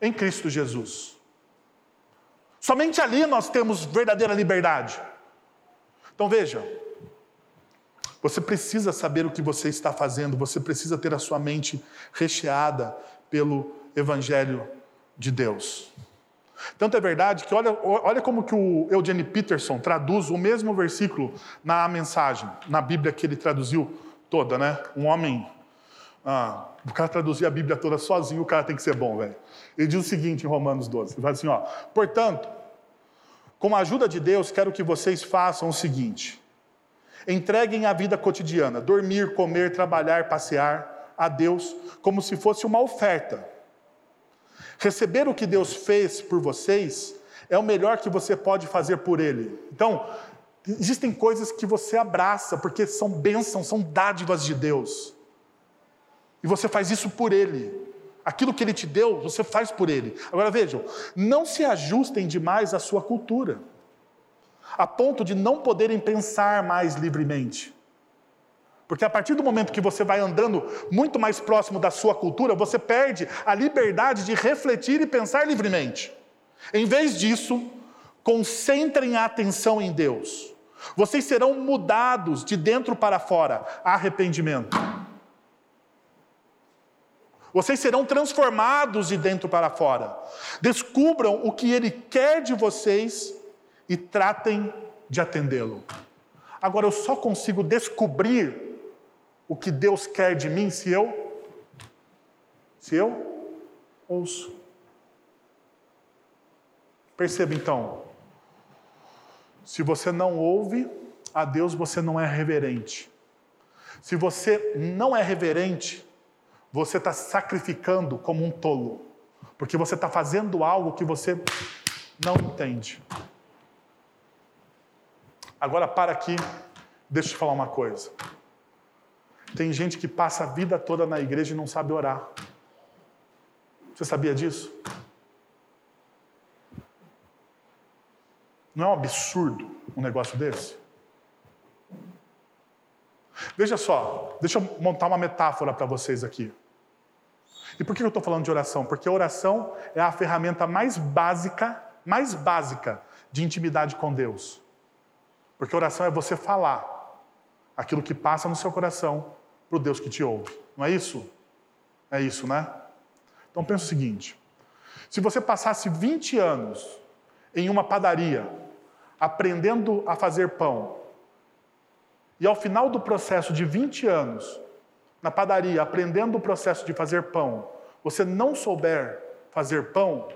em Cristo Jesus. Somente ali nós temos verdadeira liberdade. Então veja, você precisa saber o que você está fazendo, você precisa ter a sua mente recheada pelo Evangelho de Deus. Tanto é verdade que olha, olha como que o Eugene Peterson traduz o mesmo versículo na mensagem, na Bíblia que ele traduziu toda, né? Um homem. Ah, o cara traduzir a Bíblia toda sozinho, o cara tem que ser bom, velho. Ele diz o seguinte em Romanos 12: ele fala assim, ó, portanto, com a ajuda de Deus, quero que vocês façam o seguinte: entreguem a vida cotidiana, dormir, comer, trabalhar, passear, a Deus, como se fosse uma oferta. Receber o que Deus fez por vocês é o melhor que você pode fazer por Ele. Então, existem coisas que você abraça, porque são bênçãos, são dádivas de Deus. E você faz isso por Ele. Aquilo que ele te deu, você faz por ele. Agora vejam, não se ajustem demais à sua cultura, a ponto de não poderem pensar mais livremente. Porque a partir do momento que você vai andando muito mais próximo da sua cultura, você perde a liberdade de refletir e pensar livremente. Em vez disso, concentrem a atenção em Deus. Vocês serão mudados de dentro para fora. Arrependimento. Vocês serão transformados de dentro para fora. Descubram o que Ele quer de vocês e tratem de atendê-lo. Agora, eu só consigo descobrir o que Deus quer de mim se eu. Se eu ouço. Perceba então. Se você não ouve a Deus, você não é reverente. Se você não é reverente, você está sacrificando como um tolo, porque você está fazendo algo que você não entende. Agora para aqui, deixa eu te falar uma coisa. Tem gente que passa a vida toda na igreja e não sabe orar. Você sabia disso? Não é um absurdo um negócio desse? Veja só, deixa eu montar uma metáfora para vocês aqui. E por que eu estou falando de oração? Porque a oração é a ferramenta mais básica, mais básica de intimidade com Deus. Porque oração é você falar aquilo que passa no seu coração para o Deus que te ouve. Não é isso? É isso, né? Então pensa o seguinte: se você passasse 20 anos em uma padaria aprendendo a fazer pão, e ao final do processo de 20 anos, na padaria, aprendendo o processo de fazer pão, você não souber fazer pão,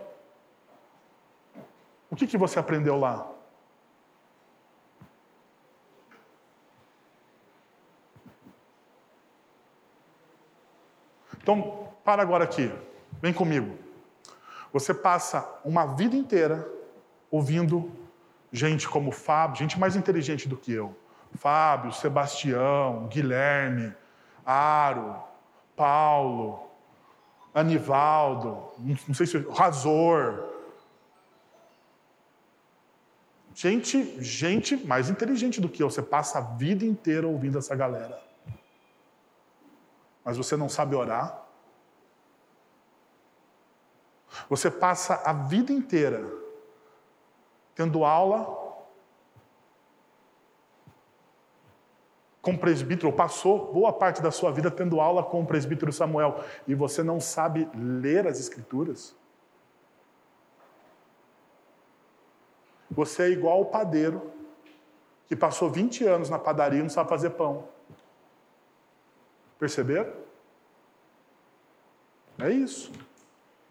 o que, que você aprendeu lá? Então, para agora aqui, vem comigo. Você passa uma vida inteira ouvindo gente como Fábio, gente mais inteligente do que eu, Fábio, Sebastião, Guilherme, Aro, Paulo, Anivaldo, não sei se Razor. Gente, gente mais inteligente do que eu. Você passa a vida inteira ouvindo essa galera. Mas você não sabe orar. Você passa a vida inteira tendo aula com o presbítero, ou passou boa parte da sua vida tendo aula com o presbítero Samuel, e você não sabe ler as Escrituras? Você é igual o padeiro que passou 20 anos na padaria e não sabe fazer pão. Perceberam? É isso.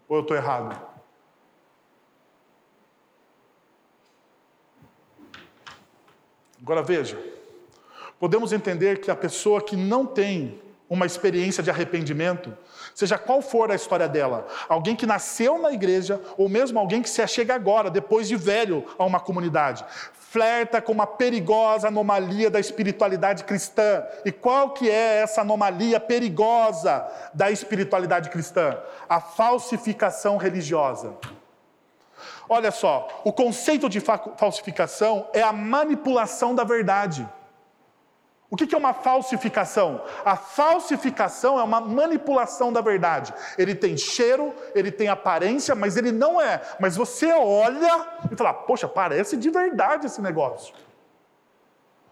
Ou eu estou errado? Agora veja. Podemos entender que a pessoa que não tem uma experiência de arrependimento, seja qual for a história dela, alguém que nasceu na igreja ou mesmo alguém que se achega agora, depois de velho, a uma comunidade, flerta com uma perigosa anomalia da espiritualidade cristã. E qual que é essa anomalia perigosa da espiritualidade cristã? A falsificação religiosa. Olha só, o conceito de falsificação é a manipulação da verdade. O que é uma falsificação? A falsificação é uma manipulação da verdade. Ele tem cheiro, ele tem aparência, mas ele não é. Mas você olha e fala: Poxa, parece de verdade esse negócio.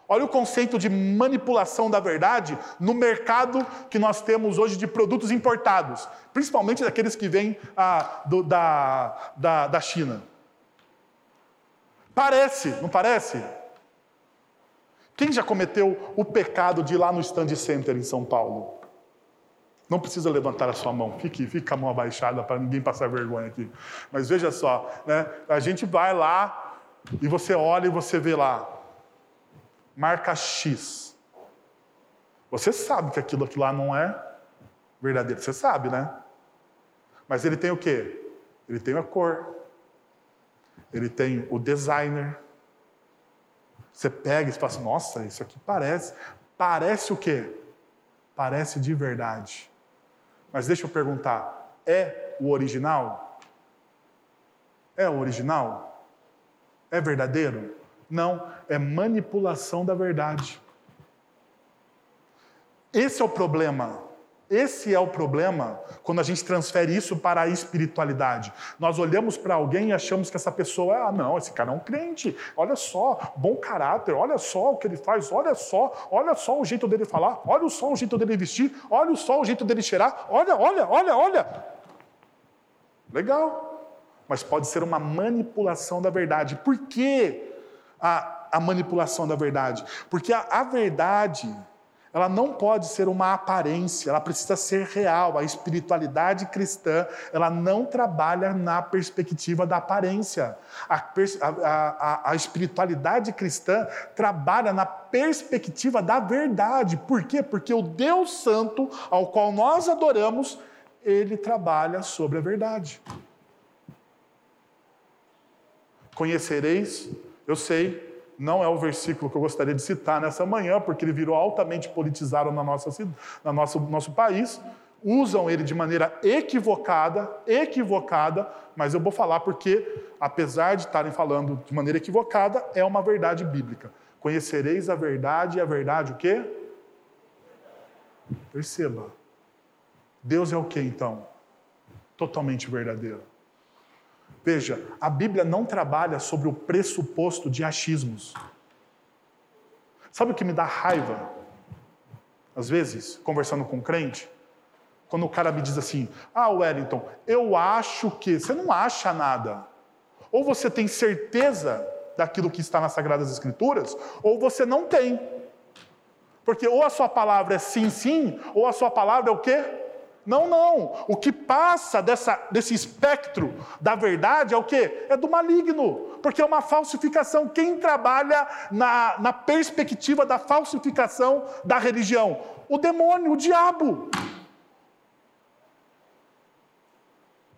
Olha o conceito de manipulação da verdade no mercado que nós temos hoje de produtos importados, principalmente daqueles que vêm ah, do, da, da, da China. Parece, não parece? Quem já cometeu o pecado de ir lá no Stand Center em São Paulo? Não precisa levantar a sua mão, fique, fique a mão abaixada para ninguém passar vergonha aqui. Mas veja só, né? a gente vai lá e você olha e você vê lá, marca X. Você sabe que aquilo aqui lá não é verdadeiro, você sabe, né? Mas ele tem o quê? Ele tem a cor, ele tem o designer, você pega e fala assim, nossa, isso aqui parece. Parece o quê? Parece de verdade. Mas deixa eu perguntar, é o original? É o original? É verdadeiro? Não, é manipulação da verdade. Esse é o problema. Esse é o problema quando a gente transfere isso para a espiritualidade. Nós olhamos para alguém e achamos que essa pessoa é, ah, não, esse cara é um crente. Olha só, bom caráter, olha só o que ele faz, olha só, olha só o jeito dele falar, olha só o jeito dele vestir, olha só o jeito dele cheirar, olha, olha, olha, olha. Legal. Mas pode ser uma manipulação da verdade. Por que a, a manipulação da verdade? Porque a, a verdade ela não pode ser uma aparência, ela precisa ser real. A espiritualidade cristã, ela não trabalha na perspectiva da aparência. A, a, a, a espiritualidade cristã trabalha na perspectiva da verdade. Por quê? Porque o Deus Santo, ao qual nós adoramos, ele trabalha sobre a verdade. Conhecereis, eu sei, não é o versículo que eu gostaria de citar nessa manhã, porque ele virou altamente politizado na nossa, no nosso, nosso país. Usam ele de maneira equivocada, equivocada, mas eu vou falar porque, apesar de estarem falando de maneira equivocada, é uma verdade bíblica. Conhecereis a verdade e a verdade o quê? Perceba. Deus é o que então? Totalmente verdadeiro. Veja, a Bíblia não trabalha sobre o pressuposto de achismos. Sabe o que me dá raiva? Às vezes, conversando com um crente, quando o cara me diz assim: Ah, Wellington, eu acho que. Você não acha nada. Ou você tem certeza daquilo que está nas Sagradas Escrituras, ou você não tem. Porque ou a sua palavra é sim, sim, ou a sua palavra é o quê? Não, não. O que passa dessa, desse espectro da verdade é o quê? É do maligno, porque é uma falsificação. Quem trabalha na, na perspectiva da falsificação da religião? O demônio, o diabo.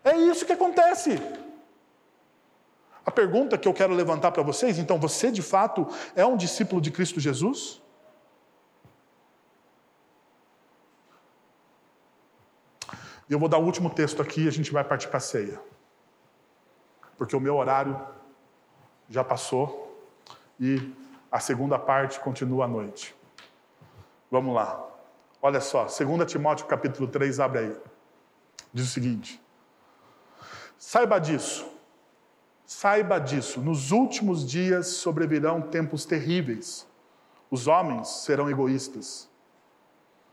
É isso que acontece. A pergunta que eu quero levantar para vocês, então, você de fato é um discípulo de Cristo Jesus? E eu vou dar o último texto aqui e a gente vai partir para a ceia. Porque o meu horário já passou e a segunda parte continua à noite. Vamos lá. Olha só, 2 Timóteo capítulo 3, abre aí. Diz o seguinte: Saiba disso, saiba disso, nos últimos dias sobrevirão tempos terríveis. Os homens serão egoístas,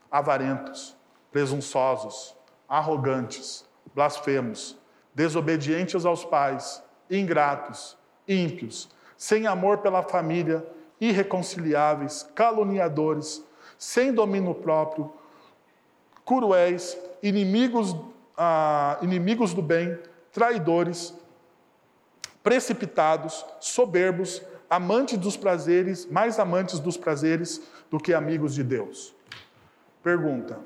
avarentos, presunçosos, arrogantes, blasfemos, desobedientes aos pais, ingratos, ímpios, sem amor pela família, irreconciliáveis, caluniadores, sem domínio próprio, cruéis, inimigos, ah, inimigos do bem, traidores, precipitados, soberbos, amantes dos prazeres, mais amantes dos prazeres do que amigos de Deus. Pergunta: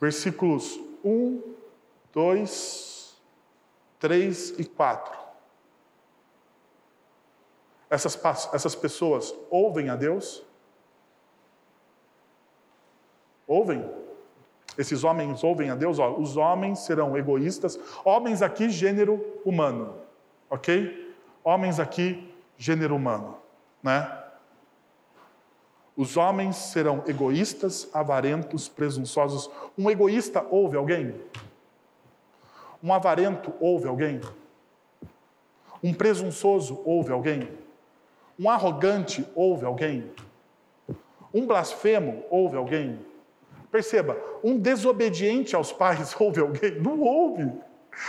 versículos 1, 2, 3 e 4. Essas, essas pessoas ouvem a Deus? Ouvem? Esses homens ouvem a Deus? Ó, os homens serão egoístas. Homens aqui, gênero humano. Ok? Homens aqui, gênero humano. Né? Os homens serão egoístas, avarentos, presunçosos. Um egoísta ouve alguém? Um avarento ouve alguém? Um presunçoso ouve alguém? Um arrogante ouve alguém? Um blasfemo ouve alguém? Perceba, um desobediente aos pais ouve alguém? Não ouve.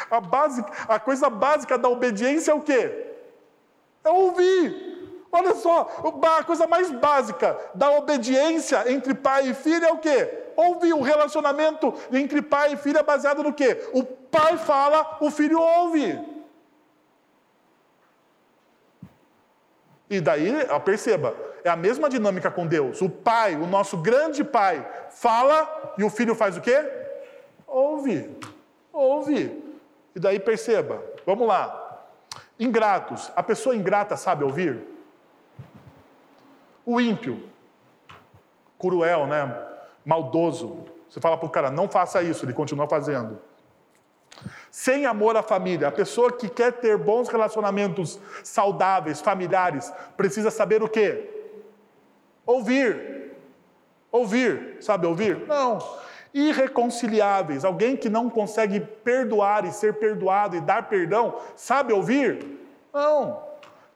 A, base, a coisa básica da obediência é o quê? É ouvir. Olha só, a coisa mais básica da obediência entre pai e filho é o quê? Ouvir. O relacionamento entre pai e filho é baseado no quê? O pai fala, o filho ouve. E daí, perceba, é a mesma dinâmica com Deus. O pai, o nosso grande pai, fala e o filho faz o quê? Ouve. Ouve. E daí perceba, vamos lá. Ingratos. A pessoa ingrata sabe ouvir? O ímpio, cruel, né? maldoso. Você fala para o cara, não faça isso, ele continua fazendo. Sem amor à família, a pessoa que quer ter bons relacionamentos saudáveis, familiares, precisa saber o quê? Ouvir. Ouvir. Sabe ouvir? Não. Irreconciliáveis, alguém que não consegue perdoar e ser perdoado e dar perdão, sabe ouvir? Não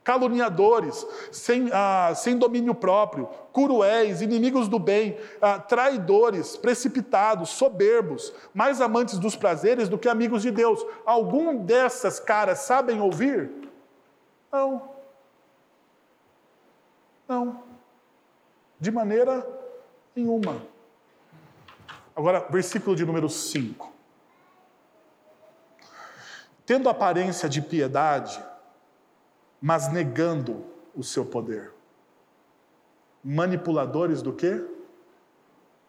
caluniadores, sem, ah, sem domínio próprio, cruéis, inimigos do bem, ah, traidores, precipitados, soberbos, mais amantes dos prazeres do que amigos de Deus. Algum dessas caras sabem ouvir? Não. Não. De maneira nenhuma. Agora, versículo de número 5. Tendo aparência de piedade, mas negando o seu poder. Manipuladores do quê?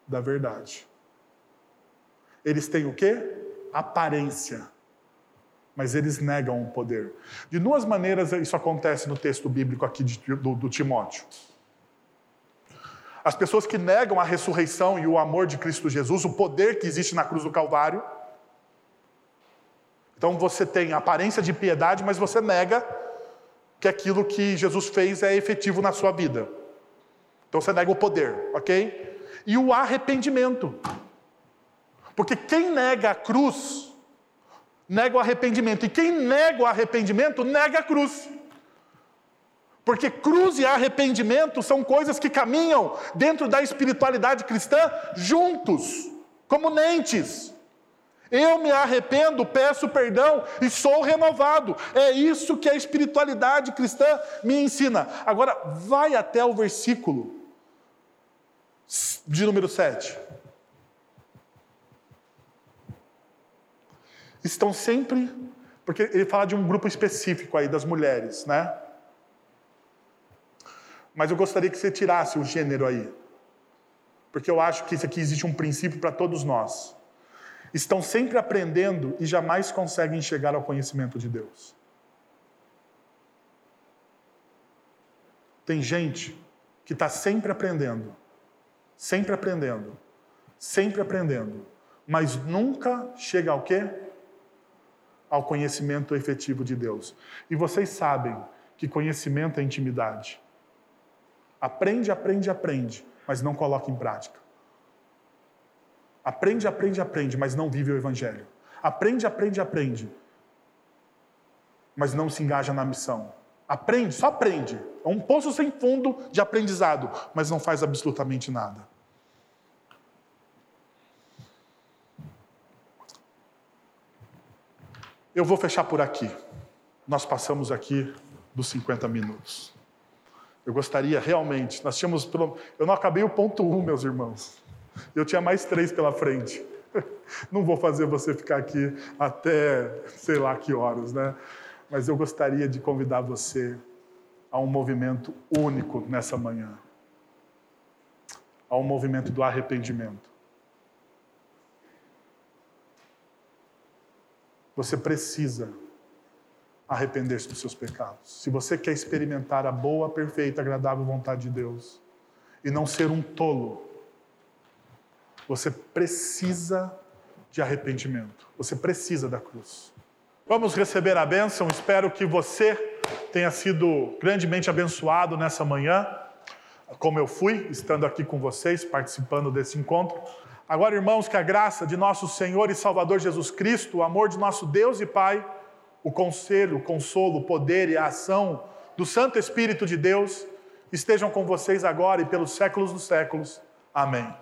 Da verdade. Eles têm o quê? Aparência. Mas eles negam o poder. De duas maneiras isso acontece no texto bíblico aqui de, do, do Timóteo. As pessoas que negam a ressurreição e o amor de Cristo Jesus, o poder que existe na cruz do Calvário. Então você tem aparência de piedade, mas você nega que aquilo que Jesus fez é efetivo na sua vida. Então você nega o poder, ok? E o arrependimento. Porque quem nega a cruz, nega o arrependimento. E quem nega o arrependimento, nega a cruz. Porque cruz e arrependimento são coisas que caminham dentro da espiritualidade cristã juntos, como nentes. Eu me arrependo, peço perdão e sou renovado. É isso que a espiritualidade cristã me ensina. Agora, vai até o versículo de número 7. Estão sempre, porque ele fala de um grupo específico aí das mulheres, né? Mas eu gostaria que você tirasse o gênero aí. Porque eu acho que isso aqui existe um princípio para todos nós estão sempre aprendendo e jamais conseguem chegar ao conhecimento de Deus. Tem gente que está sempre aprendendo, sempre aprendendo, sempre aprendendo, mas nunca chega ao quê? Ao conhecimento efetivo de Deus. E vocês sabem que conhecimento é intimidade. Aprende, aprende, aprende, mas não coloca em prática. Aprende, aprende, aprende, mas não vive o Evangelho. Aprende, aprende, aprende, mas não se engaja na missão. Aprende, só aprende. É um poço sem fundo de aprendizado, mas não faz absolutamente nada. Eu vou fechar por aqui. Nós passamos aqui dos 50 minutos. Eu gostaria realmente, nós tínhamos. Eu não acabei o ponto 1, um, meus irmãos. Eu tinha mais três pela frente. Não vou fazer você ficar aqui até sei lá que horas, né? Mas eu gostaria de convidar você a um movimento único nessa manhã a um movimento do arrependimento. Você precisa arrepender-se dos seus pecados. Se você quer experimentar a boa, perfeita, agradável vontade de Deus e não ser um tolo, você precisa de arrependimento. Você precisa da cruz. Vamos receber a bênção. Espero que você tenha sido grandemente abençoado nessa manhã. como eu fui, estando aqui com vocês, participando desse encontro. Agora, irmãos, que a graça de nosso Senhor e Salvador Jesus Cristo, o amor de nosso Deus e Pai, o conselho, o consolo, o poder e a ação do Santo Espírito de Deus estejam com vocês agora e pelos séculos dos séculos. Amém.